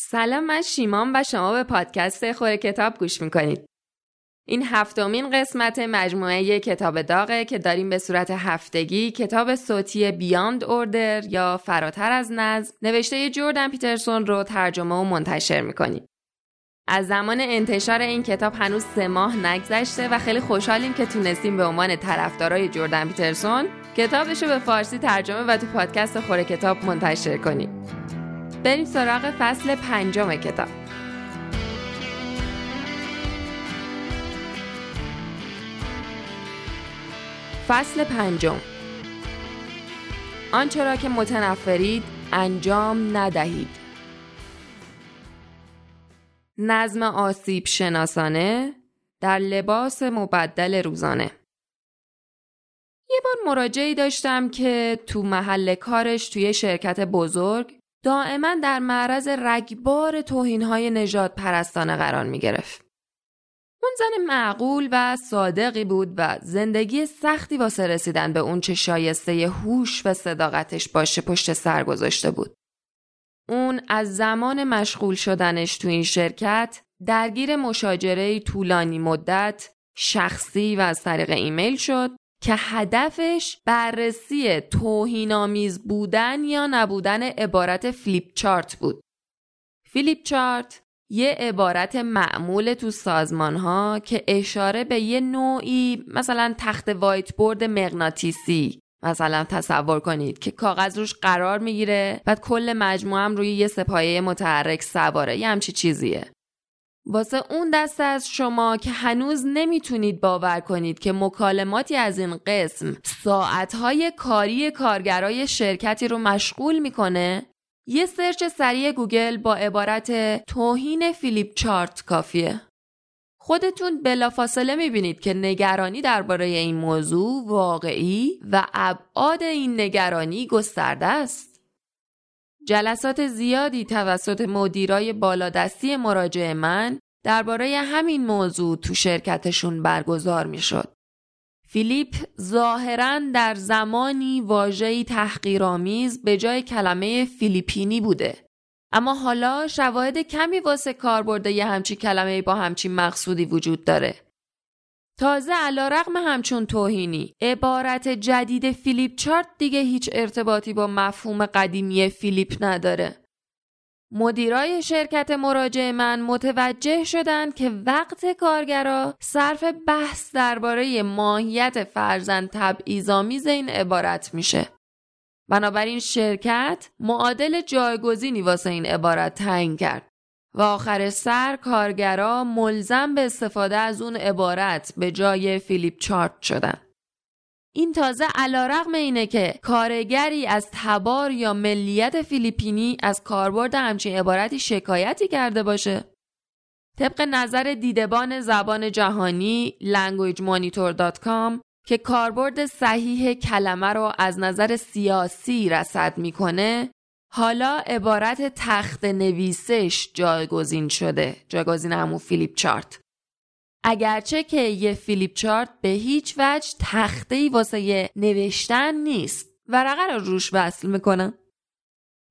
سلام من شیمان و شما به پادکست خوره کتاب گوش می‌کنید. این هفتمین قسمت مجموعه کتاب داغه که داریم به صورت هفتگی کتاب صوتی بیاند اوردر یا فراتر از نظم نوشته جوردن پیترسون رو ترجمه و منتشر می‌کنیم. از زمان انتشار این کتاب هنوز سه ماه نگذشته و خیلی خوشحالیم که تونستیم به عنوان طرفدارای جوردن پیترسون کتابش رو به فارسی ترجمه و تو پادکست خوره کتاب منتشر کنیم. بریم سراغ فصل پنجم کتاب. فصل پنجم. آنچه را که متنفرید انجام ندهید. نظم آسیب شناسانه در لباس مبدل روزانه. یه بار مراجعی داشتم که تو محل کارش توی شرکت بزرگ دائما در معرض رگبار توهینهای نجات پرستانه قرار می گرفت. اون زن معقول و صادقی بود و زندگی سختی واسه رسیدن به اون چه شایسته هوش و صداقتش باشه پشت سر گذاشته بود. اون از زمان مشغول شدنش تو این شرکت درگیر مشاجره طولانی مدت شخصی و از طریق ایمیل شد که هدفش بررسی توهینآمیز بودن یا نبودن عبارت فلیپ چارت بود. فلیپ چارت یه عبارت معمول تو سازمان ها که اشاره به یه نوعی مثلا تخت وایت بورد مغناطیسی مثلا تصور کنید که کاغذ روش قرار می‌گیره بعد کل مجموعه روی یه سپایه متحرک سواره یه همچی چیزیه واسه اون دسته از شما که هنوز نمی‌تونید باور کنید که مکالماتی از این قسم ساعتهای کاری کارگرای شرکتی رو مشغول می‌کنه یه search سریع گوگل با عبارت توهین flip chart کافیه خودتون بلافاصله می‌بینید که نگرانی درباره این موضوع واقعی و ابعاد این نگرانی گسترده است. جلسات زیادی توسط مدیرای بالادستی مراجع من درباره همین موضوع تو شرکتشون برگزار می‌شد. flip ظاهرا در زمانی واژه‌ای تحقیرآمیز به جای کلمه فیلیپینی بوده اما حالا شواهد کمی واسه کاربرد همچی کلمه با همچین مقصودی وجود داره. تازه علا رقم همچون توهینی عبارت جدید فیلیپ چارت دیگه هیچ ارتباطی با مفهوم قدیمی فیلیپ نداره. مدیرای شرکت مراجع من متوجه شدند که وقت کارگرا صرف بحث درباره ماهیت فرزند تبعیض‌آمیز این عبارت میشه. بنابراین شرکت معادل جایگزینی واسه این عبارت تعیین کرد و آخر سر کارگرا ملزم به استفاده از اون عبارت به جای فیلیپ چارت شدن. این تازه علا رقم اینه که کارگری از تبار یا ملیت فیلیپینی از کاربرد همچین عبارتی شکایتی کرده باشه. طبق نظر دیدبان زبان جهانی languagemonitor.com که کاربرد صحیح کلمه رو از نظر سیاسی رصد می‌کنه حالا عبارت تخت نویسش جایگزین شده. جایگزین همون فیلیپ چارت. اگرچه که یه فیلیپ چارت به هیچ وجه تخته ای واسه نوشتن نیست. ورقه رو روش وصل می‌کنن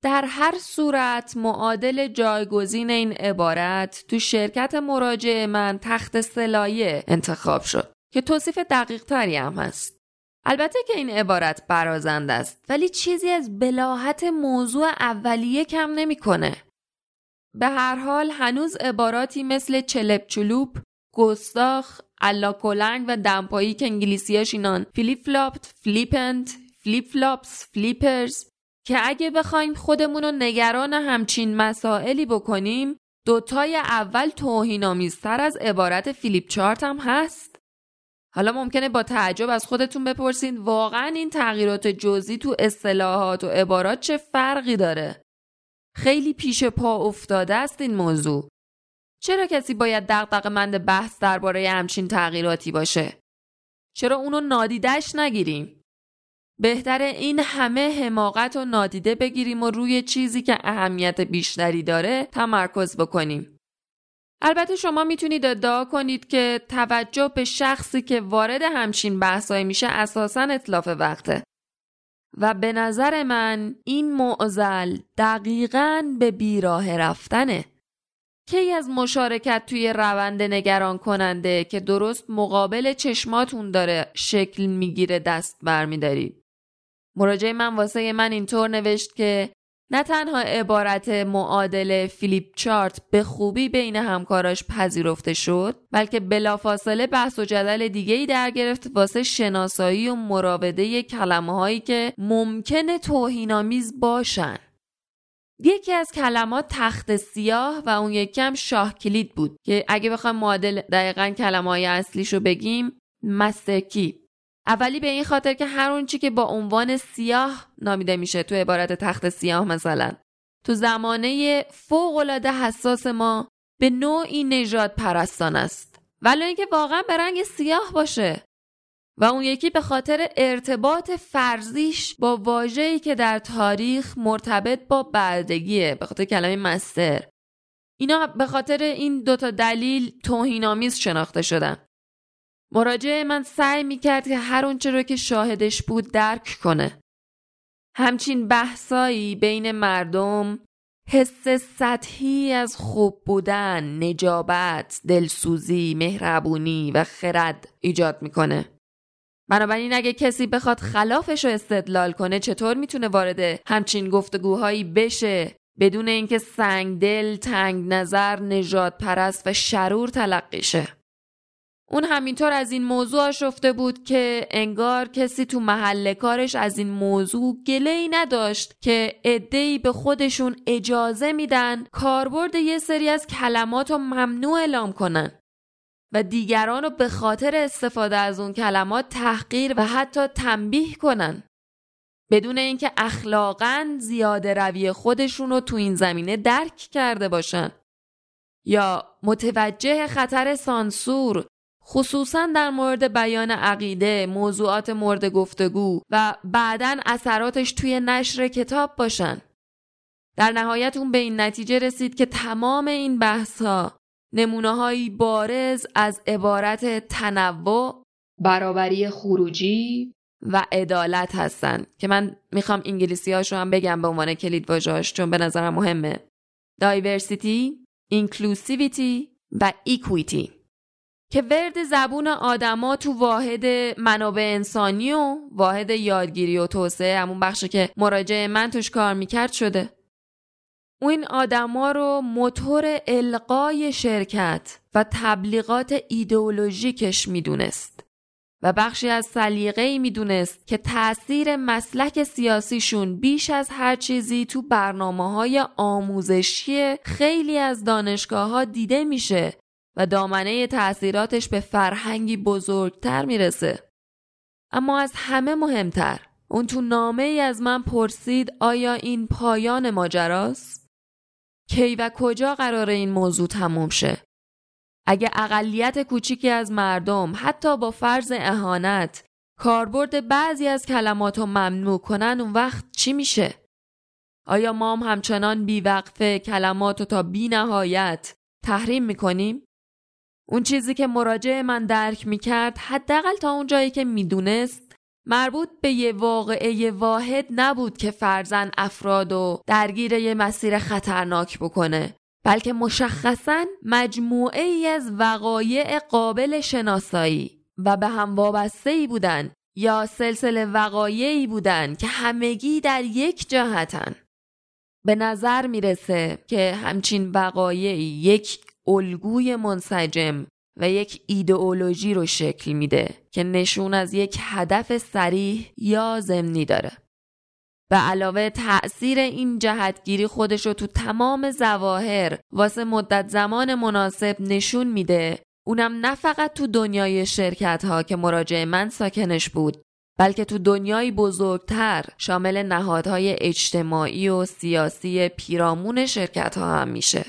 در هر صورت معادل جایگزین این عبارت تو شرکت مراجع من تخت سلایه انتخاب شد که توصیف دقیق تری هم هست. البته که این عبارت برازنده است ولی چیزی از بلاهت موضوع اولیه کم نمی‌کنه. به هر حال هنوز عباراتی مثل چلپ چلوپ، گستاخ، کلنگ و دمپایی که انگلیسیاش اینان flip flapped، flippant، flip-flops، flippers که اگه بخوایم خودمون رو نگران همچین مسائلی بکنیم دوتای اول توهین آمیزتر از عبارت flip chart هم هست حالا ممکنه با تعجب از خودتون بپرسید واقعا این تغییرات جزئی تو اصطلاحات و عبارات چه فرقی داره؟ خیلی پیش پا افتاده است این موضوع. چرا کسی باید دقدق مند بحث درباره همچین تغییراتی باشه؟ چرا اونو نادیدش نگیریم؟ بهتر این همه حماقت و نادیده بگیریم و روی چیزی که اهمیت بیشتری داره تمرکز بکنیم. البته شما می‌تونید ادعا کنید که توجه به شخصی که وارد همچین بحثایی میشه اساسا اطلاف وقته. و به نظر من این معزل دقیقا به بیراه رفتنه کی از مشارکت توی روند نگران کننده که درست مقابل چشماتون داره شکل می‌گیره دست برمیدارید مراجعه من واسه من اینطور نوشت که نه تنها عبارت معادل فیلیپ چارت به خوبی بین همکاراش پذیرفته شد بلکه بلافاصله بحث و جدل دیگه ای در گرفت واسه شناسایی و مراوده کلمه هایی که ممکنه توهینآمیز باشن. یکی از کلمات تخت سیاه و اون یکی هم شاه کلید بود که اگه بخوام معادل دقیقا کلمه های اصلیشو بگیم مسترکی اولی به این خاطر که هر اون چی که با عنوان سیاه نامیده میشه تو عبارت تخت سیاه مثلا. تو زمانه فوق العاده حساس ما به نوعی نژاد پرستان است. ولی اینکه واقعا به رنگ سیاه باشه. و اون یکی به خاطر ارتباط فرضیش با واژه‌ای که در تاریخ مرتبط با بردگیه به خاطر کلمه مستر. اینا به خاطر این دوتا دلیل توهینآمیز شناخته شدن. مراجع من سعی می‌کرد که هر اونچه رو که شاهدش بود درک کنه. همچین بحثایی بین مردم حس سطحی از خوب بودن، نجابت، دلسوزی، مهربونی و خرد ایجاد می‌کنه. بنابراین اگه کسی بخواد خلافش رو استدلال کنه چطور می‌تونه وارد همچین گفتگوهایی بشه بدون اینکه سنگ دل، تنگ نظر، نجات پرست و شرور تلقی شه؟ اون همینطور از این موضوع آشفته بود که انگار کسی تو محل کارش از این موضوع گله ای نداشت که ادهی به خودشون اجازه میدن کاربرد یه سری از کلمات رو ممنوع اعلام کنن. و دیگران رو به خاطر استفاده از اون کلمات تحقیر و حتی تنبیه کنن. بدون اینکه اخلاقا زیاده روی خودشون رو تو این زمینه درک کرده باشن. یا متوجه خطر سانسور خصوصا در مورد بیان عقیده، موضوعات مورد گفتگو و بعدا اثراتش توی نشر کتاب باشن. در نهایت اون به این نتیجه رسید که تمام این بحث ها نمونه بارز از عبارت تنوع، برابری خروجی و عدالت هستن که من می‌خوام انگلیسی هاش رو هم بگم به عنوان کلید واژه‌اش چون به نظرم مهمه. diversity، inclusivity و equity که ورد زبون آدما تو واحد منابع انسانی و واحد یادگیری و توسعه همون بخشی که مراجع من توش کار می‌کرد شده. او این آدما رو موتور القای شرکت و تبلیغات ایدئولوژیکش می‌دونست و بخشی از سلیقه ای می‌دونست که تأثیر مسلک سیاسیشون بیش از هر چیزی تو برنامه های آموزشی خیلی از دانشگاه ها دیده میشه و دامنه تأثیراتش به فرهنگی بزرگتر می‌رسه. اما از همه مهمتر اون تو نامه ای از من پرسید آیا این پایان ماجراست؟ کی و کجا قرار این موضوع تموم شه؟ اگه اقلیت کوچیکی از مردم حتی با فرض اهانت کاربرد بعضی از کلمات رو ممنوع کنن اون وقت چی میشه؟ آیا ما هم همچنان بیوقفه کلمات رو تا بی نهایت تحریم می‌کنیم؟ اون چیزی که مراجع من درک می‌کرد حداقل تا اون جایی که می‌دونست مربوط به یه واقعه واحد نبود که فرزن افراد و درگیر یه مسیر خطرناک بکنه بلکه مشخصا مجموعه ای از وقایع قابل شناسایی و به هم وابسته ای بودن یا سلسله وقایعی بودن که همگی در یک جهتن. به نظر می‌رسه که همچین وقایعی یک الگوی منسجم و یک ایدئولوژی رو شکل میده که نشون از یک هدف سریح یا ضمنی داره. به علاوه تأثیر این جهتگیری خودش رو تو تمام زواهر واسه مدت زمان مناسب نشون میده اونم نه فقط تو دنیای شرکت ها که مراجع من ساکنش بود بلکه تو دنیای بزرگتر شامل نهادهای اجتماعی و سیاسی پیرامون شرکت ها هم میشه.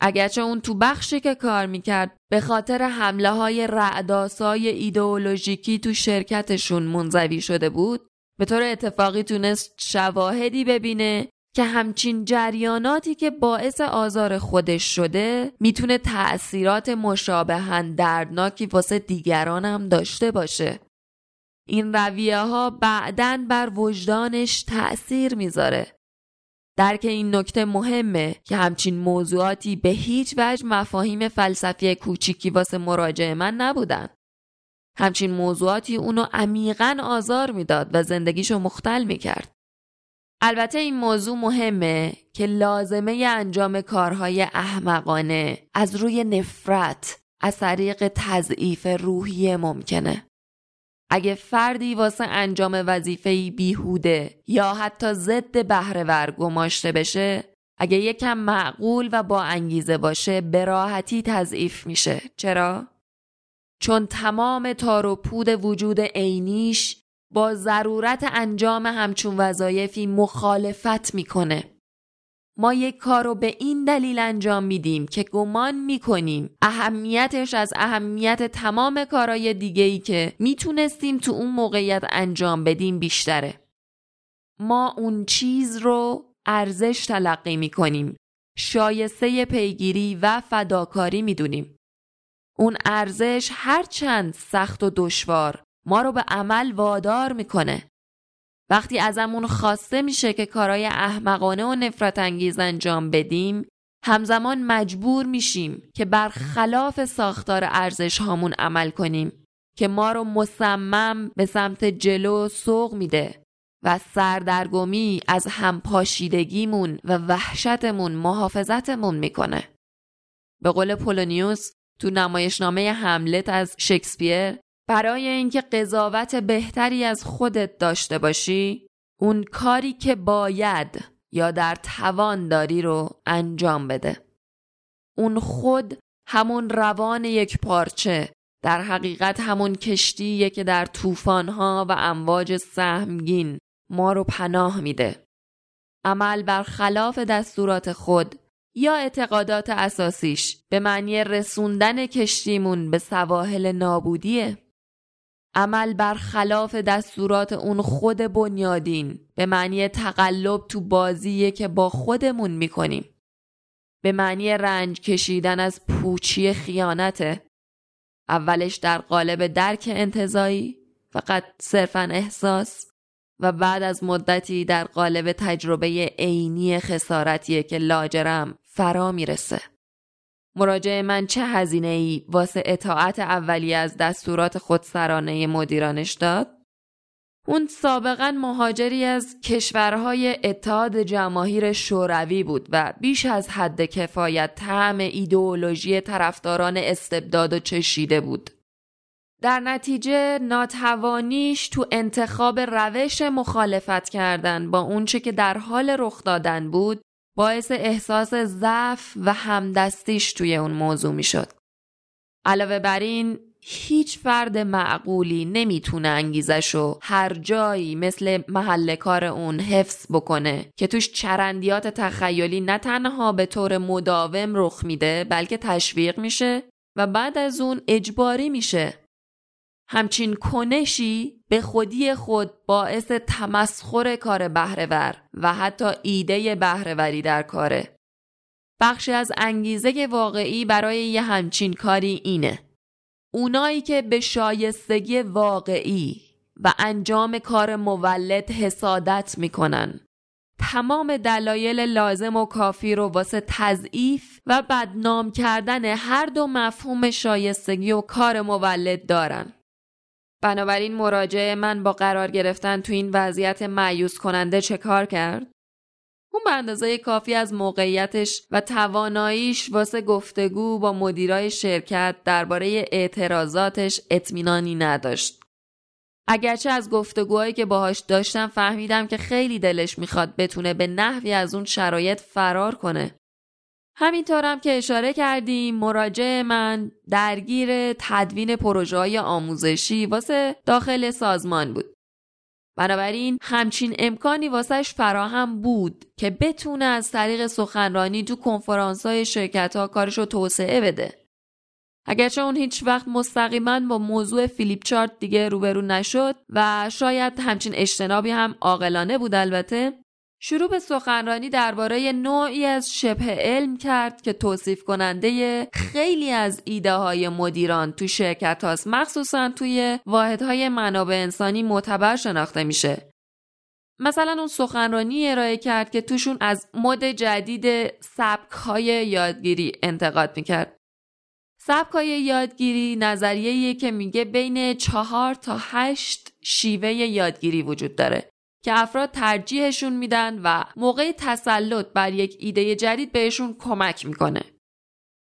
اگرچه اون تو بخشی که کار می‌کرد به خاطر حمله های رعداسای ایدئولوژیکی تو شرکتشون منزوی شده بود به طور اتفاقی تونست شواهدی ببینه که همچین جریاناتی که باعث آزار خودش شده می‌تونه تأثیرات مشابهن دردناکی واسه دیگران هم داشته باشه این رویه ها بعدن بر وجدانش تأثیر می‌ذاره. درک این نکته مهمه که همچین موضوعاتی به هیچ وجه مفاهیم فلسفی کوچیکی واسه مراجع من نبودن. همچین موضوعاتی اونو عمیقا آزار می‌داد و زندگیشو مختل می‌کرد. البته این موضوع مهمه که لازمه انجام کارهای احمقانه از روی نفرت از طریق تضعیف روحی ممکنه. اگه فردی واسه انجام وظیفه‌ای بیهوده یا حتی ضد بهرهور گماشته بشه اگه یکم معقول و با انگیزه باشه به راحتی تضعیف میشه چرا؟ چون تمام تار و پود وجود عینیش با ضرورت انجام همچون وظایفی مخالفت می‌کنه ما یک کار رو به این دلیل انجام میدیم که گمان می‌کنیم اهمیتش از اهمیت تمام کارهای دیگه ای که می‌تونستیم تو اون موقعیت انجام بدیم بیشتره. ما اون چیز رو ارزش تلقی می‌کنیم. شایسته پیگیری و فداکاری می‌دونیم. اون ارزش هرچند سخت و دشوار ما رو به عمل وادار می‌کنه. وقتی ازمون خواسته میشه که کارهای احمقانه و نفرت انگیز انجام بدیم همزمان مجبور میشیم که برخلاف ساختار ارزش هامون عمل کنیم که ما رو مصمم به سمت جلو سوق میده و سردرگمی از همپاشیدگیمون و وحشتمون محافظتمون می‌کنه. به قول پولونیوس تو نمایشنامه حملت از شکسپیر برای اینکه قضاوت بهتری از خودت داشته باشی اون کاری که باید یا در توان داری رو انجام بده. اون خود همون روان یک پارچه در حقیقت همون کشتیه که در طوفانها و امواج سهمگین ما رو پناه میده. عمل بر خلاف دستورات خود یا اعتقادات اساسیش به معنی رسوندن کشتیمون به سواحل نابودیه. عمل بر خلاف دستورات اون خود بنیادین به معنی تقلب تو بازیه که با خودمون می‌کنیم. به معنی رنج کشیدن از پوچی خیانته. اولش در قالب درک انتظایی فقط صرفا احساس و بعد از مدتی در قالب تجربه عینی خسارتیه که لاجرم فرا می‌رسه. مراجع من چه هزینه ای واسه اطاعت اولی از دستورات خودسرانه مدیرانش داد؟ اون سابقا مهاجری از کشورهای اتحاد جماهیر شوروی بود و بیش از حد کفایت طعم ایدئولوژی طرفداران استبداد و چشیده بود. در نتیجه ناتوانیش تو انتخاب روش مخالفت کردن با اونچه که در حال رخ دادن بود باعث احساس ضعف و همدستیش توی اون موضوع می‌شد. علاوه بر این هیچ فرد معقولی نمی‌تونه انگیزشو هر جایی مثل محل کار اون حفظ بکنه که توش چرندیات تخیلی نه تنها به طور مداوم رخ میده بلکه تشویق میشه و بعد از اون اجباری میشه همچین کنشی به خودی خود باعث تمسخر کار بهرهور و حتی ایده بهرهوری در کاره. بخشی از انگیزه واقعی برای یه همچین کاری اینه. اونایی که به شایستگی واقعی و انجام کار مولد حسادت می‌کنن. تمام دلایل لازم و کافی رو واسه تضعیف و بدنام کردن هر دو مفهوم شایستگی و کار مولد دارن. بنابراین مراجعه من با قرار گرفتن تو این وضعیت معیوس کننده چه کار کرد؟ اون به اندازه کافی از موقعیتش و تواناییش واسه گفتگو با مدیرای شرکت درباره اعتراضاتش اطمینانی نداشت. اگرچه از گفتگوهایی که باهاش داشتم فهمیدم که خیلی دلش می‌خواد بتونه به نحوی از اون شرایط فرار کنه. همینطورم که اشاره کردیم مراجع من درگیر تدوین پروژه های آموزشی واسه داخل سازمان بود. بنابراین همچین امکانی واسهش فراهم بود که بتونه از طریق سخنرانی تو کنفرانس های شرکت ها کارش توسعه بده. اگرچه اون هیچ وقت مستقیما با موضوع فیلیپ چارت دیگه روبرو نشد و شاید همچین اجتنابی هم عاقلانه بود البته شروع به سخنرانی درباره نوعی از شبه علم کرد که توصیف کننده خیلی از ایده های مدیران تو شرکت هاست مخصوصا توی واحدهای منابع انسانی معتبر شناخته میشه. مثلا اون سخنرانی ارائه کرد که توشون از مد جدید سبک های یادگیری انتقاد می‌کرد. سبک های یادگیری نظریه که میگه بین چهار تا هشت شیوه یادگیری وجود داره که افراد ترجیحشون میدن و موقع تسلط بر یک ایده جدید بهشون کمک می‌کنه.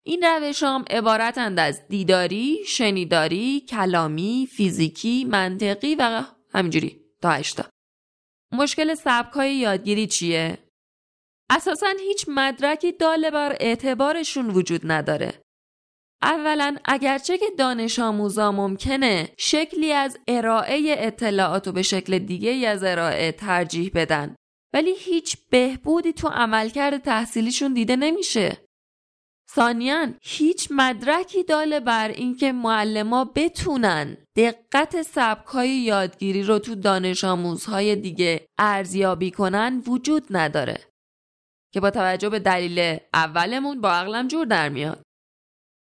این روش هم عبارتند از دیداری، شنیداری، کلامی، فیزیکی، منطقی و همینجوری تا. مشکل سبک های یادگیری چیه؟ اساسا هیچ مدرکی داله بر اعتبارشون وجود نداره. اولا اگرچه که دانش آموزا ممکنه شکلی از ارائه اطلاعات و به شکل دیگه از ارائه ترجیح بدن ولی هیچ بهبودی تو عملکرد تحصیلیشون دیده نمیشه. ثانیا هیچ مدرکی داله بر اینکه معلما بتونن دقت سبکای یادگیری رو تو دانش آموزهای دیگه ارزیابی کنن وجود نداره که با توجه به دلیل اولمون با عقلم جور در میاد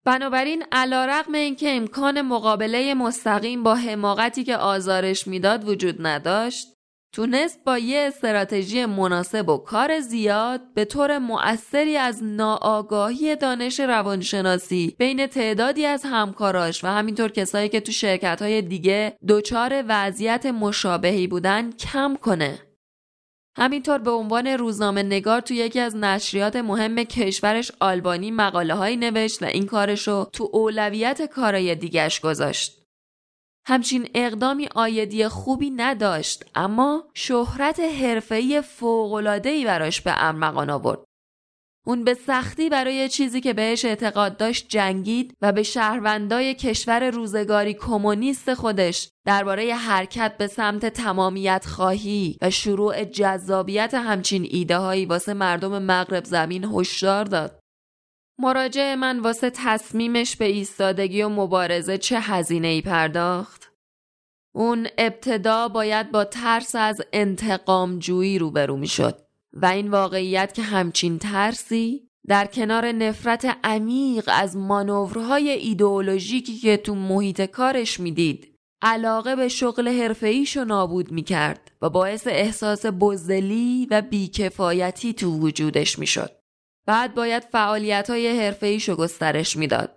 بنابراین علا رقم اینکه امکان مقابله مستقیم با حماقتی که آزارش می‌داد وجود نداشت تونست با یه استراتژی مناسب و کار زیاد به طور مؤثری از ناآگاهی دانش روانشناسی بین تعدادی از همکاراش و همینطور کسایی که تو شرکت های دیگه دچار وضعیت مشابهی بودن کم کنه. همینطور به عنوان روزنامه نگار تو یکی از نشریات مهم کشورش آلبانی مقاله های نوشت و این کارش رو تو اولویت کارای دیگش گذاشت. همچین اقدامی آیدی خوبی نداشت اما شهرت حرفه‌ای فوق‌العاده‌ای براش به ارمغان آورد. اون به سختی برای چیزی که بهش اعتقاد داشت جنگید و به شهروندای کشور روزگاری کمونیست خودش درباره حرکت به سمت تمامیت خواهی و شروع جذابیت همچین ایده هایی واسه مردم مغرب زمین هشدار داد. مراجع من واسه تصمیمش به ایستادگی و مبارزه چه هزینه ای پرداخت؟ اون ابتدا باید با ترس از انتقام جویی روبرو می شد و این واقعیت که همچین ترسی در کنار نفرت عمیق از مانورهای ایدئولوژیکی که تو محیط کارش می‌دید علاقه به شغل حرفه‌ایشو نابود می‌کرد و باعث احساس بزدلی و بیکفایتی تو وجودش می‌شد. بعد باید فعالیت های حرفه گسترش می‌داد.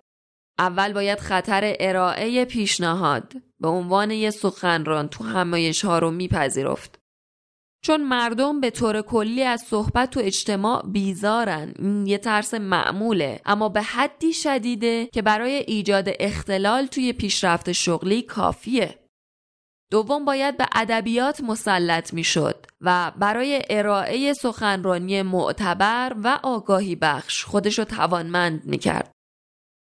اول باید خطر ارائه پیشنهاد به عنوان یه سخنران تو همایش ها رو میپذیرفت. چون مردم به طور کلی از صحبت تو اجتماع بیزارن. این یه ترس معموله. اما به حدی شدیده که برای ایجاد اختلال توی پیشرفت شغلی کافیه. دوم باید به ادبیات مسلط می‌شد و برای ارائه سخنرانی معتبر و آگاهی بخش خودشو توانمند می‌کرد.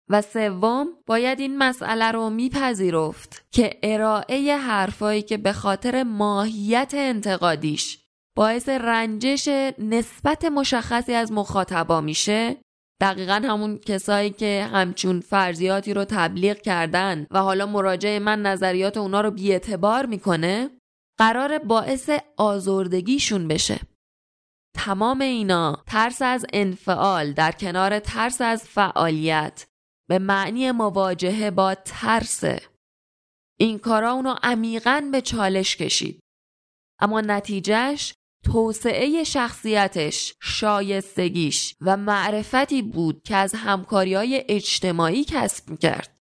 و سوم باید این مسئله رو میپذیرفت که ارائه حرفایی که به خاطر ماهیت انتقادیش باعث رنجش نسبت مشخصی از مخاطبا میشه دقیقا همون کسایی که همچون فرضیاتی رو تبلیغ کردن و حالا مراجع من نظریات اونا رو بیعتبار می‌کنه قرار باعث آزردگیشون بشه. تمام اینا ترس از انفعال در کنار ترس از فعالیت به معنی مواجهه با ترسه این کارا اونو عمیقا به چالش کشید اما نتیجهش توسعه شخصیتش، شایستگیش و معرفتی بود که از همکاری های اجتماعی کسب کرد.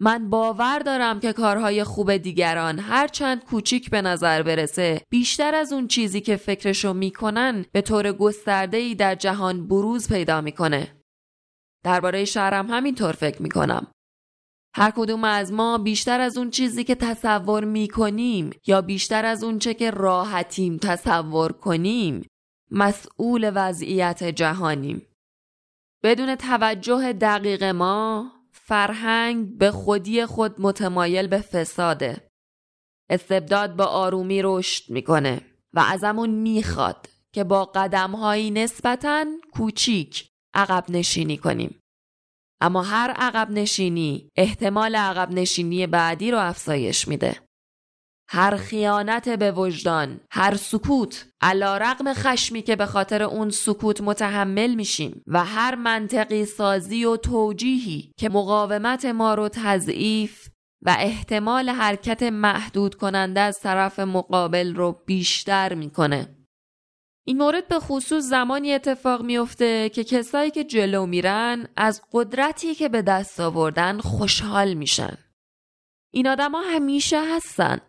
من باور دارم که کارهای خوب دیگران هرچند کوچیک به نظر برسه بیشتر از اون چیزی که فکرشو می‌کنن به طور گسترده ای در جهان بروز پیدا می‌کنه. درباره شهرم همینطور فکر می‌کنم. هر کدوم از ما بیشتر از اون چیزی که تصور می کنیم یا بیشتر از اون چه که راحتیم تصور کنیم مسئول وضعیت جهانیم. بدون توجه دقیق ما فرهنگ به خودی خود متمایل به فساده. استبداد با آرومی رشد می‌کنه و ازمون می‌خواد که با قدمهایی نسبتاً کوچیک عقب نشینی کنیم. اما هر عقب نشینی احتمال عقب نشینی بعدی رو افزایش میده. هر خیانت به وجدان هر سکوت علا رقم خشمی که به خاطر اون سکوت متحمل میشیم و هر منطقی سازی و توجیهی که مقاومت ما رو تضعیف و احتمال حرکت محدود کننده از طرف مقابل رو بیشتر می‌کنه این مورد به خصوص زمانی اتفاق میفته که کسایی که جلو میرن از قدرتی که به دست آوردن خوشحال میشن این آدما همیشه هستن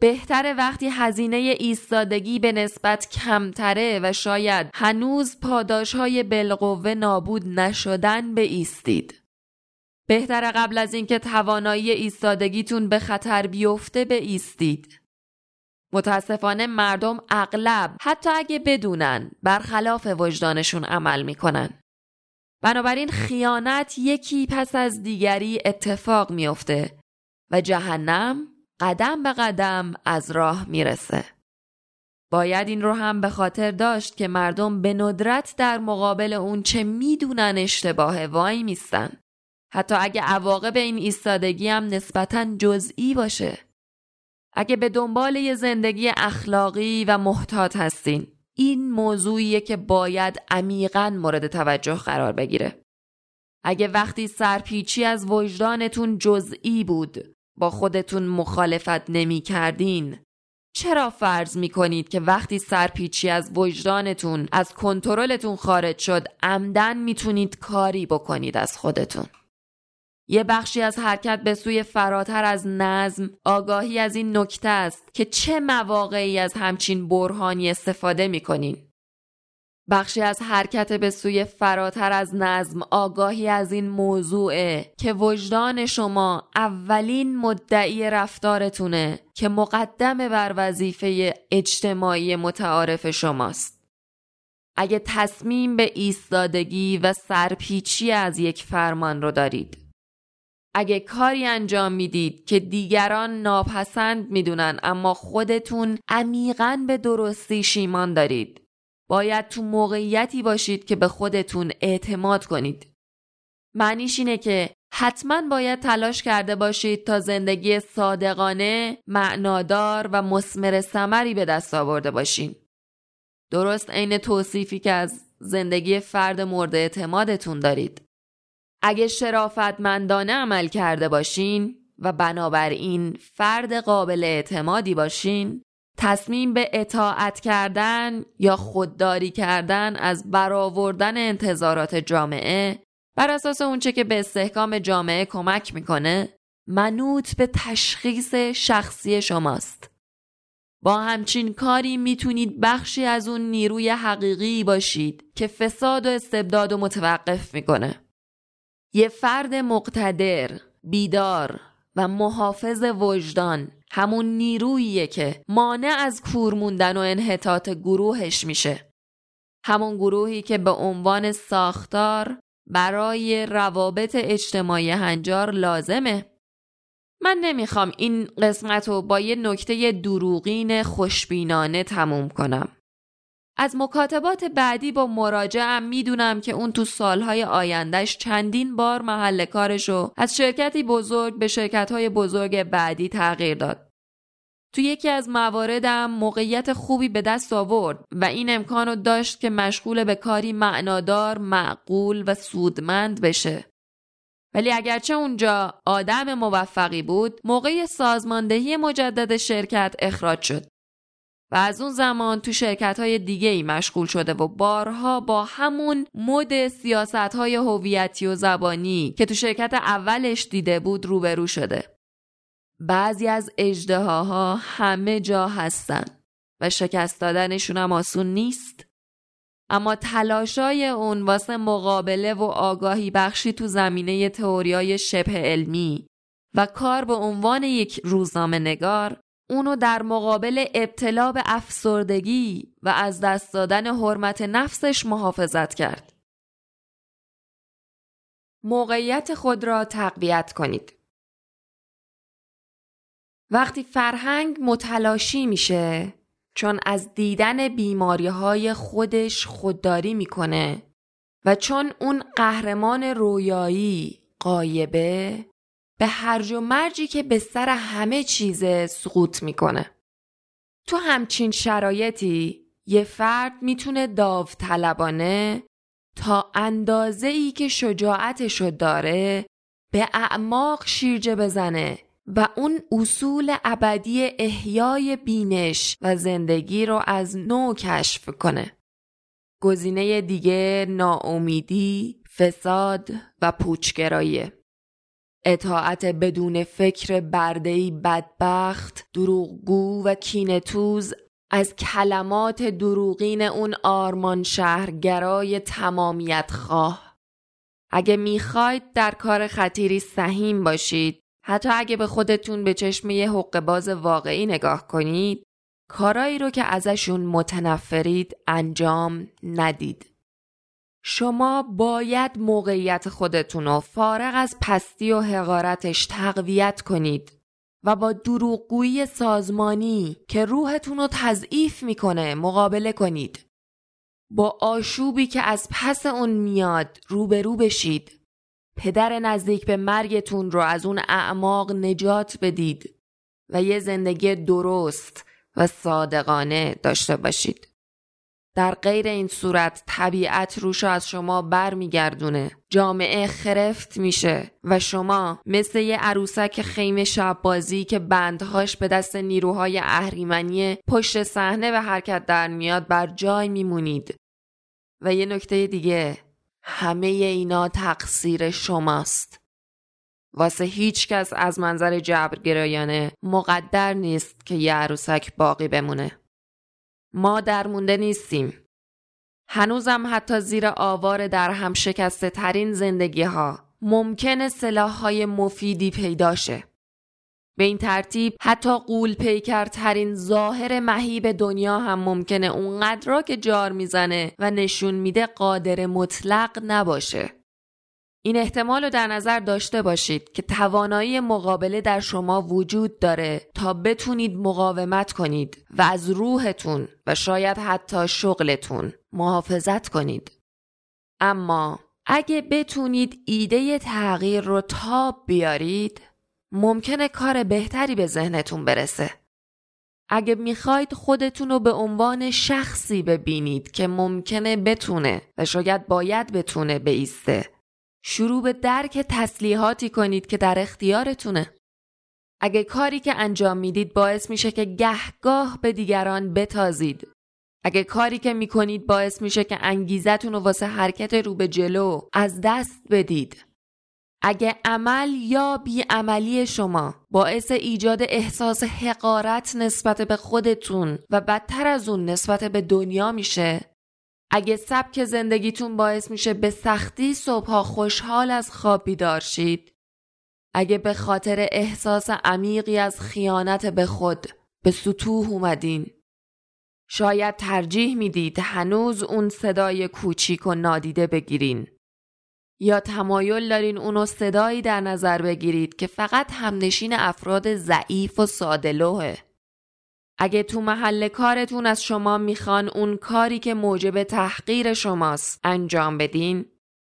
بهتره وقتی هزینه ایستادگی به نسبت کمتره و شاید هنوز پاداش های نابود نشدن به ایستید. بهتره قبل از اینکه توانایی ایستادگیتون به خطر بیفته به ایستید. متاسفانه مردم اغلب حتی اگه بدونن برخلاف وجدانشون عمل می‌کنن. بنابراین خیانت یکی پس از دیگری اتفاق میافته و جهنم قدم به قدم از راه می‌رسه. باید این رو هم به خاطر داشت که مردم به ندرت در مقابل اون چه می‌دونن اشتباه وای میستن. حتی اگه عواقب این ایستادگی هم نسبتا جزئی باشه. اگه به دنبال یه زندگی اخلاقی و محتاط هستین این موضوعیه که باید عمیقا مورد توجه قرار بگیره. اگه وقتی سرپیچی از وجدانتون جزئی بود با خودتون مخالفت نمی کردین چرا فرض می کنید که وقتی سرپیچی از وجدانتون از کنترلتون خارج شد عمدن می‌تونید کاری بکنید از خودتون یه بخشی از حرکت به سوی فراتر از نظم آگاهی از این نکته است که چه مواقعی از همچین برهانی استفاده می‌کنین بخشی از حرکت به سوی فراتر از نظم آگاهی از این موضوعه که وجدان شما اولین مدعی رفتارتونه که مقدم بر وظیفه اجتماعی متعارف شماست. اگه تصمیم به ایستادگی و سرپیچی از یک فرمان رو دارید اگه کاری انجام می‌دید که دیگران ناپسند می‌دونن اما خودتون عمیقا به درستی شیمان دارید باید تو موقعیتی باشید که به خودتون اعتماد کنید. معنیش اینه که حتما باید تلاش کرده باشید تا زندگی صادقانه، معنادار و مسمر سمری به دست آورده باشین. درست عین توصیفی که از زندگی فرد مورد اعتمادتون دارید. اگه شرافتمندانه عمل کرده باشین و بنابراین فرد قابل اعتمادی باشین تصمیم به اطاعت کردن یا خودداری کردن از برآوردن انتظارات جامعه بر اساس اونچه که به استحکام جامعه کمک می‌کنه منوط به تشخیص شخصی شماست. با همچین کاری می‌تونید بخشی از اون نیروی حقیقی باشید که فساد و استبداد و متوقف می‌کنه. یه فرد مقتدر، بیدار و محافظ وجدان همون نیروییه که مانع از کور موندن و انحطاط گروهش میشه. همون گروهی که به عنوان ساختار برای روابط اجتماعی هنجار لازمه. من نمی‌خوام این قسمت رو با یه نکته دروغین خوشبینانه تموم کنم. از مکاتبات بعدی با مراجعم می‌دونم که اون تو سالهای آیندهش چندین بار محل کارشو از شرکتی بزرگ به شرکتهای بزرگ بعدی تغییر داد. تو یکی از مواردم موقعیت خوبی به دست آورد و این امکانو داشت که مشغول به کاری معنادار، معقول و سودمند بشه. ولی اگرچه اونجا آدم موفقی بود، موقع سازماندهی مجدد شرکت اخراج شد. و از اون زمان تو شرکت های دیگه ای مشغول شده و بارها با همون مد سیاست های هویتی و زبانی که تو شرکت اولش دیده بود روبرو شده. بعضی از اجدهاها همه جا هستن و شکست دادنشون هم آسون نیست. اما تلاشای اون واسه مقابله و آگاهی بخشی تو زمینه تئوریای شبه علمی و کار به عنوان یک روزنامه نگار اونو در مقابل ابتلا به افسردگی و از دست دادن حرمت نفسش محافظت کرد. موقعیت خود را تقویت کنید. وقتی فرهنگ متلاشی میشه چون از دیدن بیماری های خودش خودداری می‌کنه و چون اون قهرمان رویایی قایبه به هرج و مرجی که به سر همه چیز سقوط می‌کنه. تو همچین شرایطی یه فرد می‌تونه داوطلبانه تا اندازه ای که شجاعتشو داره به اعماق شیرجه بزنه و اون اصول ابدی احیای بینش و زندگی رو از نو کشف کنه. گزینه دیگه ناامیدی، فساد و پوچگرایی. اطاعت بدون فکر بردهی بدبخت، دروغگو و کینتوز از کلمات دروغین اون آرمان شهرگرای تمامیت خواه. اگه می‌خواید در کار خطیری سهیم باشید حتی اگه به خودتون به چشم یه حق باز واقعی نگاه کنید کارایی رو که ازشون متنفرید انجام ندید. شما باید موقعیت خودتون رو فارغ از پستی و حقارتش تقویت کنید و با دروغگویی سازمانی که روحتون رو تضعیف می‌کنه مقابله کنید. با آشوبی که از پس اون میاد روبرو بشید. پدر نزدیک به مرگتون رو از اون اعماق نجات بدید و یه زندگی درست و صادقانه داشته باشید. در غیر این صورت طبیعت روش از شما برمیگردونه. جامعه خرفت میشه و شما مثل یه عروسک خیمه شب بازی که بندهاش به دست نیروهای اهریمنی پشت صحنه به حرکت در میاد بر جای میمونید. و یه نکته دیگه همه اینا تقصیر شماست. واسه هیچ کس از منظر جبرگرایانه مقدر نیست که یه عروسک باقی بمونه. ما در مونده نیستیم هنوزم حتی زیر آوار در هم شکسته ترین زندگی ها ممکنه سلاح های مفیدی پیداشه به این ترتیب حتی قول پیکرترین ظاهر مهیب دنیا هم ممکنه اونقدر را که جار می‌زنه و نشون میده قادر مطلق نباشه. این احتمال رو در نظر داشته باشید که توانایی مقابله در شما وجود داره تا بتونید مقاومت کنید و از روحتون و شاید حتی شغلتون محافظت کنید. اما اگه بتونید ایده تغییر رو تاب بیارید ممکنه کار بهتری به ذهنتون برسه. اگه می‌خواید خودتون رو به عنوان شخصی ببینید که ممکنه بتونه و شاید باید بتونه بیسته شروع به درک تسلیحاتی کنید که در اختیارتونه. اگه کاری که انجام می‌دید باعث میشه که گهگاه به دیگران بتازید. اگه کاری که می‌کنید باعث میشه که انگیزتون رو واسه حرکت رو به جلو از دست بدید. اگه عمل یا بیعملی شما باعث ایجاد احساس حقارت نسبت به خودتون و بدتر از اون نسبت به دنیا میشه اگه سبک زندگیتون باعث میشه به سختی صبحها خوشحال از خواب بیدار شید. اگه به خاطر احساس عمیقی از خیانت به خود به سطوح اومدین. شاید ترجیح می‌دید هنوز اون صدای کوچیک و نادیده بگیرین. یا تمایل دارین اونو صدایی در نظر بگیرید که فقط همنشین افراد ضعیف و سادلوه اگه تو محل کارتون از شما می‌خوان اون کاری که موجب تحقیر شماست انجام بدین.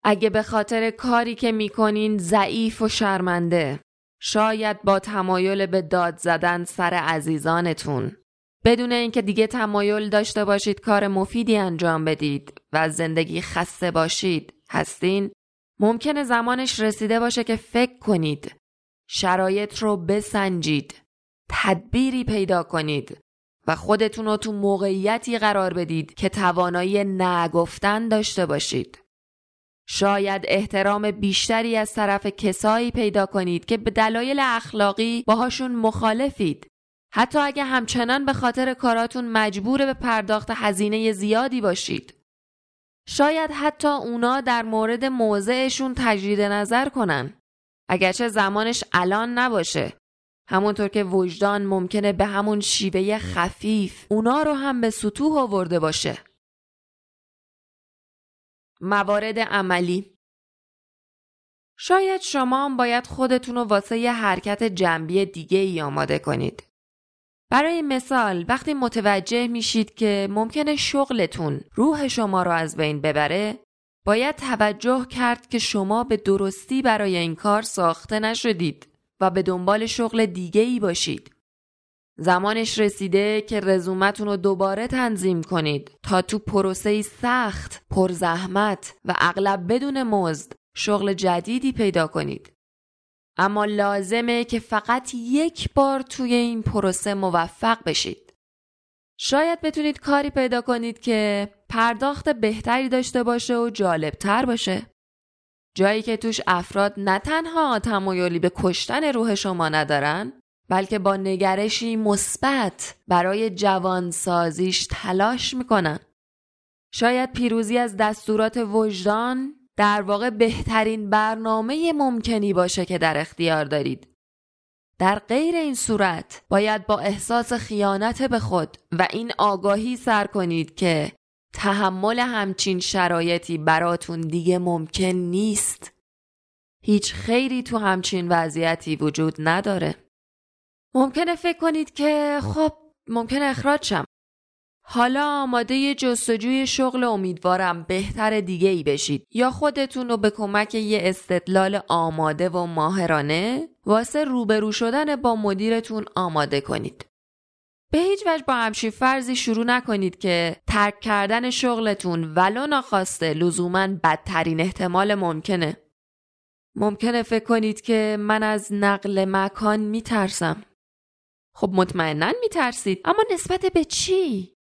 اگه به خاطر کاری که می‌کنین ضعیف و شرمنده شاید با تمایل به داد زدن سر عزیزانتون. بدون اینکه دیگه تمایل داشته باشید کار مفیدی انجام بدید و زندگی خسته باشید هستین؟ ممکنه زمانش رسیده باشه که فکر کنید. شرایط رو بسنجید. تدبیری پیدا کنید و خودتون رو تو موقعیتی قرار بدید که توانایی نگفتن داشته باشید. شاید احترام بیشتری از طرف کسایی پیدا کنید که به دلایل اخلاقی باهاشون مخالفید. حتی اگه همچنان به خاطر کاراتون مجبور به پرداخت هزینه زیادی باشید. شاید حتی اونا در مورد موضعشون تجدید نظر کنن. اگرچه زمانش الان نباشه همونطور که وجدان ممکنه به همون شیوه خفیف اونا رو هم به سطوح آورده باشه. موارد عملی شاید شما هم باید خودتون رو واسه یه حرکت جنبی دیگه ای آماده کنید. برای مثال وقتی متوجه میشید که ممکنه شغلتون روح شما رو از بین ببره باید توجه کرد که شما به درستی برای این کار ساخته نشدید و به دنبال شغل دیگه ای باشید. زمانش رسیده که رزومتون رو دوباره تنظیم کنید تا تو پروسه سخت، پرزحمت و اغلب بدون مزد شغل جدیدی پیدا کنید. اما لازمه که فقط یک بار توی این پروسه موفق بشید. شاید بتونید کاری پیدا کنید که پرداخت بهتری داشته باشه و جالبتر باشه. جایی که توش افراد نه تنها تمایلی به کشتن روح شما ندارن بلکه با نگرشی مثبت برای جوانسازیش تلاش می‌کنن. شاید پیروزی از دستورات وجدان در واقع بهترین برنامه ممکنی باشه که در اختیار دارید. در غیر این صورت باید با احساس خیانت به خود و این آگاهی سر کنید که تحمل همچین شرایطی براتون دیگه ممکن نیست. هیچ خیری تو همچین وضعیتی وجود نداره. ممکنه فکر کنید که خب ممکن اخراج شم. حالا آماده جستجوی شغل امیدوارم بهتر دیگه ای بشید یا خودتون رو به کمک یه استدلال آماده و ماهرانه واسه روبرو شدن با مدیرتون آماده کنید. به هیچ وجه با همچین فرضی شروع نکنید که ترک کردن شغلتون ولو ناخواسته لزوما بدترین احتمال ممکنه. ممکنه فکر کنید که من از نقل مکان میترسم. خب مطمئنا میترسید اما نسبت به چی؟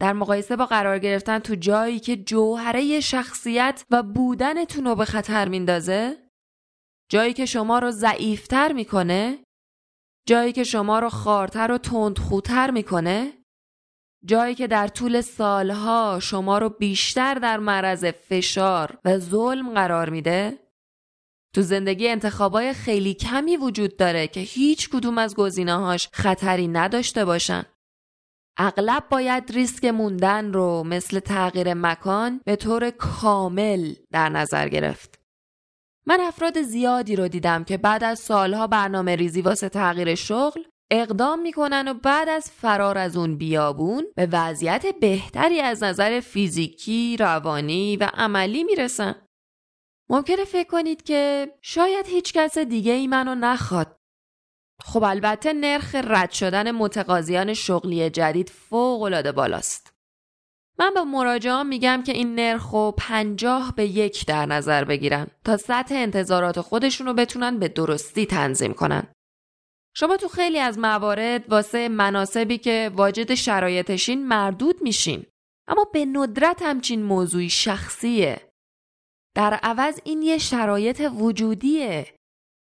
در مقایسه با قرار گرفتن تو جایی که جوهره شخصیت و بودنتون رو به خطر میندازه؟ جایی که شما رو ضعیفتر می‌کنه؟ جایی که شما رو خارتر و تندخوتر می‌کنه؟ جایی که در طول سالها شما رو بیشتر در معرض فشار و ظلم قرار میده؟ تو زندگی انتخابای خیلی کمی وجود داره که هیچ کدوم از گزینه‌هاش خطری نداشته باشن. اغلب باید ریسک موندن رو مثل تغییر مکان به طور کامل در نظر گرفت. من افراد زیادی رو دیدم که بعد از سالها برنامه ریزی واسه تغییر شغل اقدام می‌کنن و بعد از فرار از اون بیابون به وضعیت بهتری از نظر فیزیکی، روانی و عملی می‌رسن. ممکنه فکر کنید که شاید هیچ کس دیگه ای منو نخواد. خب البته نرخ رد شدن متقاضیان شغلی جدید فوق العاده بالاست. من به مراجعان میگم که این نرخ و پنجاه به یک در نظر بگیرن تا سطح انتظارات خودشون رو بتونن به درستی تنظیم کنن. شما تو خیلی از موارد واسه مناسبی که واجد شرایطشین مردود میشین. اما به ندرت همچین موضوعی شخصیه. در عوض این یه شرایط وجودیه.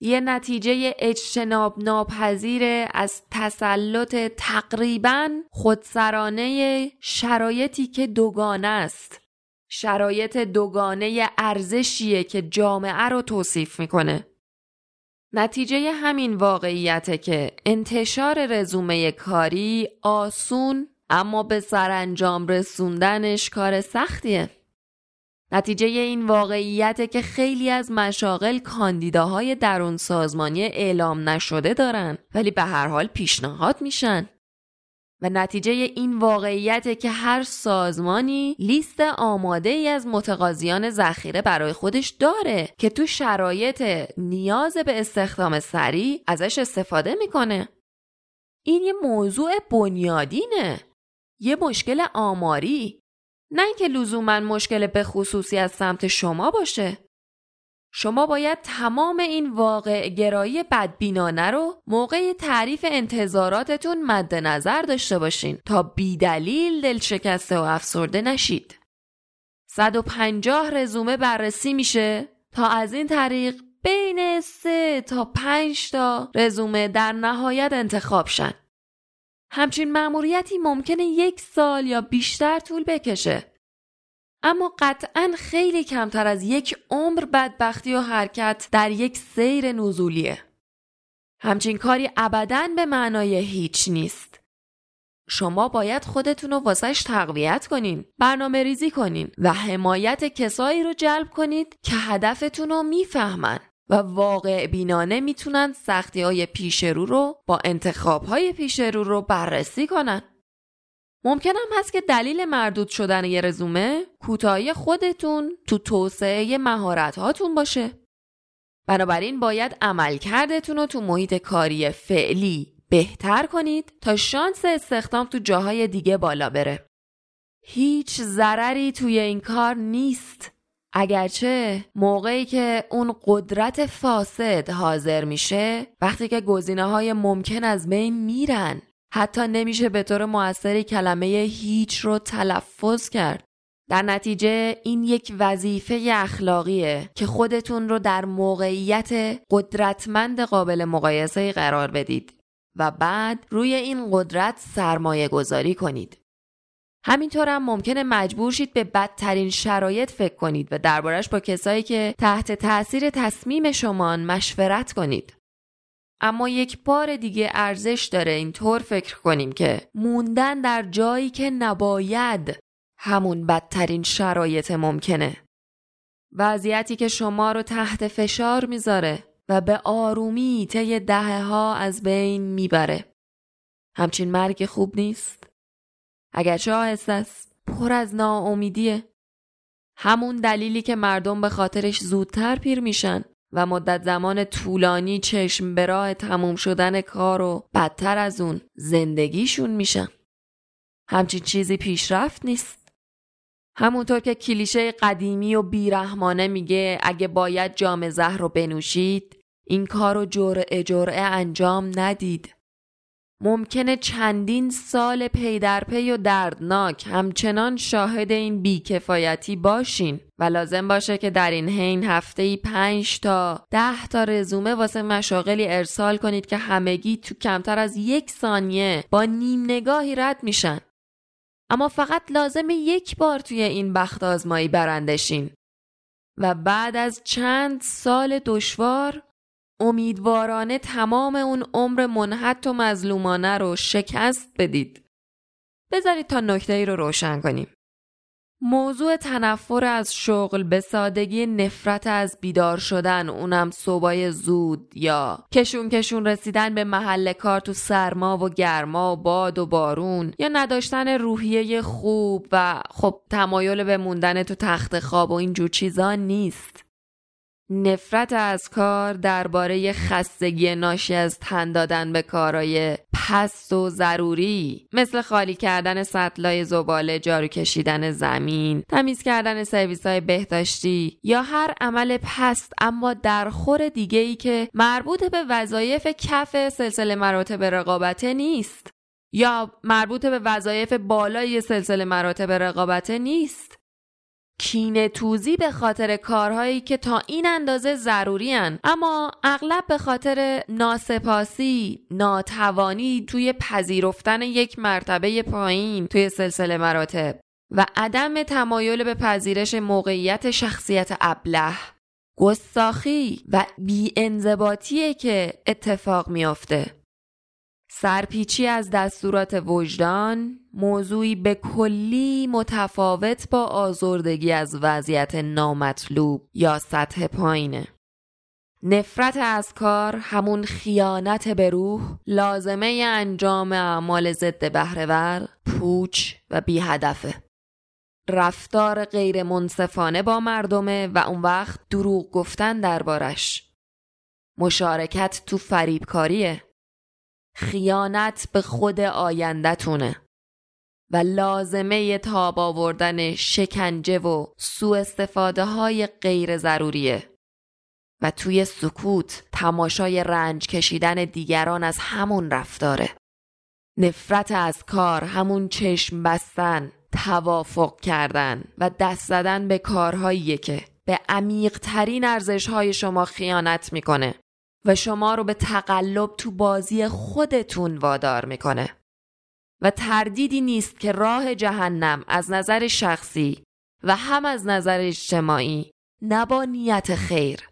یه نتیجه اجتناب ناپذیر از تسلط تقریبا خودسرانه شرایطی که دوگانه است. شرایط دوگانه ارزشیه که جامعه رو توصیف می‌کنه. نتیجه همین واقعیته که انتشار رزومه کاری آسون اما به سرانجام رسوندنش کار سختیه. نتیجه این واقعیت که خیلی از مشاغل کاندیداهای درون سازمانی اعلام نشده دارن ولی به هر حال پیشنهاد میشن. و نتیجه این واقعیت که هر سازمانی لیست آماده ای از متقاضیان ذخیره برای خودش داره که تو شرایط نیاز به استخدام سریع ازش استفاده می‌کنه. این یه موضوع بنیادینه. یه مشکل آماری. نه اینکه لزوما مشکل به خصوصی از سمت شما باشه شما باید تمام این واقع گرایی بدبینانه رو موقع تعریف انتظاراتتون مد نظر داشته باشین تا بیدلیل دل شکسته و افسرده نشید. 150 رزومه بررسی میشه تا از این طریق بین 3 تا 5 تا رزومه در نهایت انتخاب شن. همچین مأموریتی ممکنه یک سال یا بیشتر طول بکشه. اما قطعا خیلی کمتر از یک عمر بدبختی و حرکت در یک سیر نزولیه. همچین کاری ابدا به معنای هیچ نیست. شما باید خودتون رو واسش تقویت کنین، برنامه ریزی کنین و حمایت کسایی رو جلب کنید که هدفتون رو می‌فهمن. و واقع بینانه می‌تونن سختی های پیش رو رو با انتخاب های پیش رو رو بررسی کنن. ممکنم هست که دلیل مردود شدن یه رزومه کوتاهی خودتون تو توسعه مهارت هاتون باشه. بنابراین باید عملکردتون رو تو محیط کاری فعلی بهتر کنید تا شانس استخدام تو جاهای دیگه بالا بره. هیچ ضرری توی این کار نیست. اگرچه موقعی که اون قدرت فاسد حاضر میشه وقتی که گزینه های ممکن از بین میرن حتی نمیشه به طور موثری کلمه هیچ رو تلفظ کرد. در نتیجه این یک وظیفه اخلاقیه که خودتون رو در موقعیت قدرتمند قابل مقایسه قرار بدید و بعد روی این قدرت سرمایه گذاری کنید. همینطور هم ممکنه مجبور شید به بدترین شرایط فکر کنید و دربارش با کسایی که تحت تاثیر تصمیم شما مشورت کنید. اما یک بار دیگه ارزش داره اینطور فکر کنیم که موندن در جایی که نباید همون بدترین شرایط ممکنه. وضعیتی که شما رو تحت فشار می‌ذاره و به آرومی طی دهه ها از بین می‌بره. همچین مرگ خوب نیست؟ اگرچه آهسته است. پر از ناامیدیه. همون دلیلی که مردم به خاطرش زودتر پیر میشن و مدت زمان طولانی چشم به راه تموم شدن کار و بدتر از اون زندگیشون میشن. همچین چیزی پیشرفت نیست. همونطور که کلیشه قدیمی و بیرحمانه میگه اگه باید جام زهر رو بنوشید این کار رو جرعه جرعه انجام ندید. ممکنه چندین سال پی در پی و دردناک همچنان شاهد این بیکفایتی باشین و لازم باشه که در این حین هفته ای پنج تا ده تا رزومه واسه مشاغلی ارسال کنید که همگی تو کمتر از یک ثانیه با نیم نگاهی رد میشن. اما فقط لازم یک بار توی این بخت آزمایی برندشین و بعد از چند سال دشوار امیدوارانه تمام اون عمر منحت و مظلومانه رو شکست بدید. بذارید تا نکته ای رو روشن کنیم. موضوع تنفر از شغل به سادگی نفرت از بیدار شدن اونم صبای زود یا کشون کشون رسیدن به محل کار تو سرما و گرما و باد و بارون یا نداشتن روحیه خوب و خب تمایل به موندن تو تخت خواب و اینجور چیزا نیست. نفرت از کار درباره خستگی ناشی از تن دادن به کارهای پست و ضروری. مثل خالی کردن سطلای زباله جارو کشیدن زمین تمیز کردن سرویس های بهداشتی یا هر عمل پست اما درخور دیگه ای که مربوط به وظایف کف سلسله مراتب رقابته نیست یا مربوط به وظایف بالای سلسله مراتب رقابته نیست. کینه توزی به خاطر کارهایی که تا این اندازه ضروری هن. اما اغلب به خاطر ناسپاسی ناتوانی توی پذیرفتن یک مرتبه پایین توی سلسله مراتب و عدم تمایل به پذیرش موقعیت شخصیت ابله گستاخی و بیانضباطیه که اتفاق میافته سرپیچی از دستورات وجدان موضوعی به کلی متفاوت با آزردگی از وضعیت نامطلوب یا سطح پایینه. نفرت از کار همون خیانت به روح لازمه انجام اعمال ضد بهرهور پوچ و بی هدفه. رفتار غیر منصفانه با مردمه و اون وقت دروغ گفتن دربارش. مشارکت تو فریبکاریه. خیانت به خود آیندهتونه و لازمه تاب آوردن شکنجه و سوء استفاده های غیر ضروریه و توی سکوت تماشای رنج کشیدن دیگران از همون رفتاره. نفرت از کار همون چشم بستن توافق کردن و دست زدن به کارهایی که به عمیق ترین ارزش های شما خیانت می‌کنه. و شما رو به تقلب تو بازی خودتون وادار می‌کنه. و تردیدی نیست که راه جهنم از نظر شخصی و هم از نظر اجتماعی نه با نیت خیر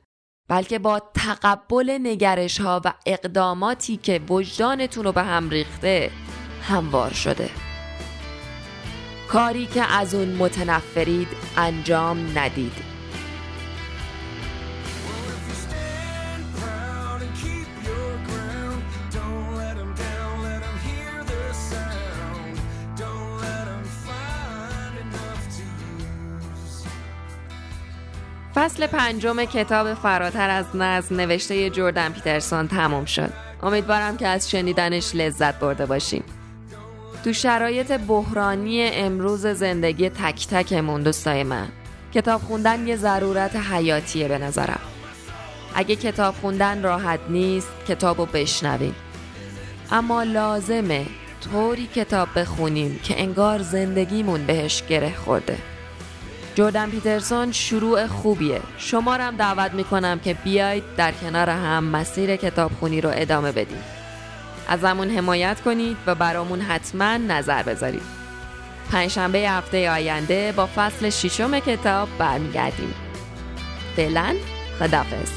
بلکه با تقبل نگرش ها و اقداماتی که وجدانتون رو به هم ریخته هموار شده. کاری که از اون متنفرید انجام ندید. فصل پنجم کتاب فراتر از نظم نوشته جردن پیترسون تمام شد. امیدوارم که از شنیدنش لذت برده باشیم. تو شرایط بحرانی امروز زندگی تک تکمون دوستای من کتاب خوندن یه ضرورت حیاتیه به نظرم. اگه کتاب خوندن راحت نیست کتاب رو بشنویم. اما لازمه طوری کتاب بخونیم که انگار زندگیمون بهش گره خورده. جردن پیترسون شروع خوبیه. شما هم دعوت می‌کنم که بیاید در کنار هم مسیر کتابخونی رو ادامه بدیم. ازمون حمایت کنید و برامون حتما نظر بذارید. پنجشنبه هفته آینده با فصل ششم کتاب برمیگردیم. فعلا خدافظ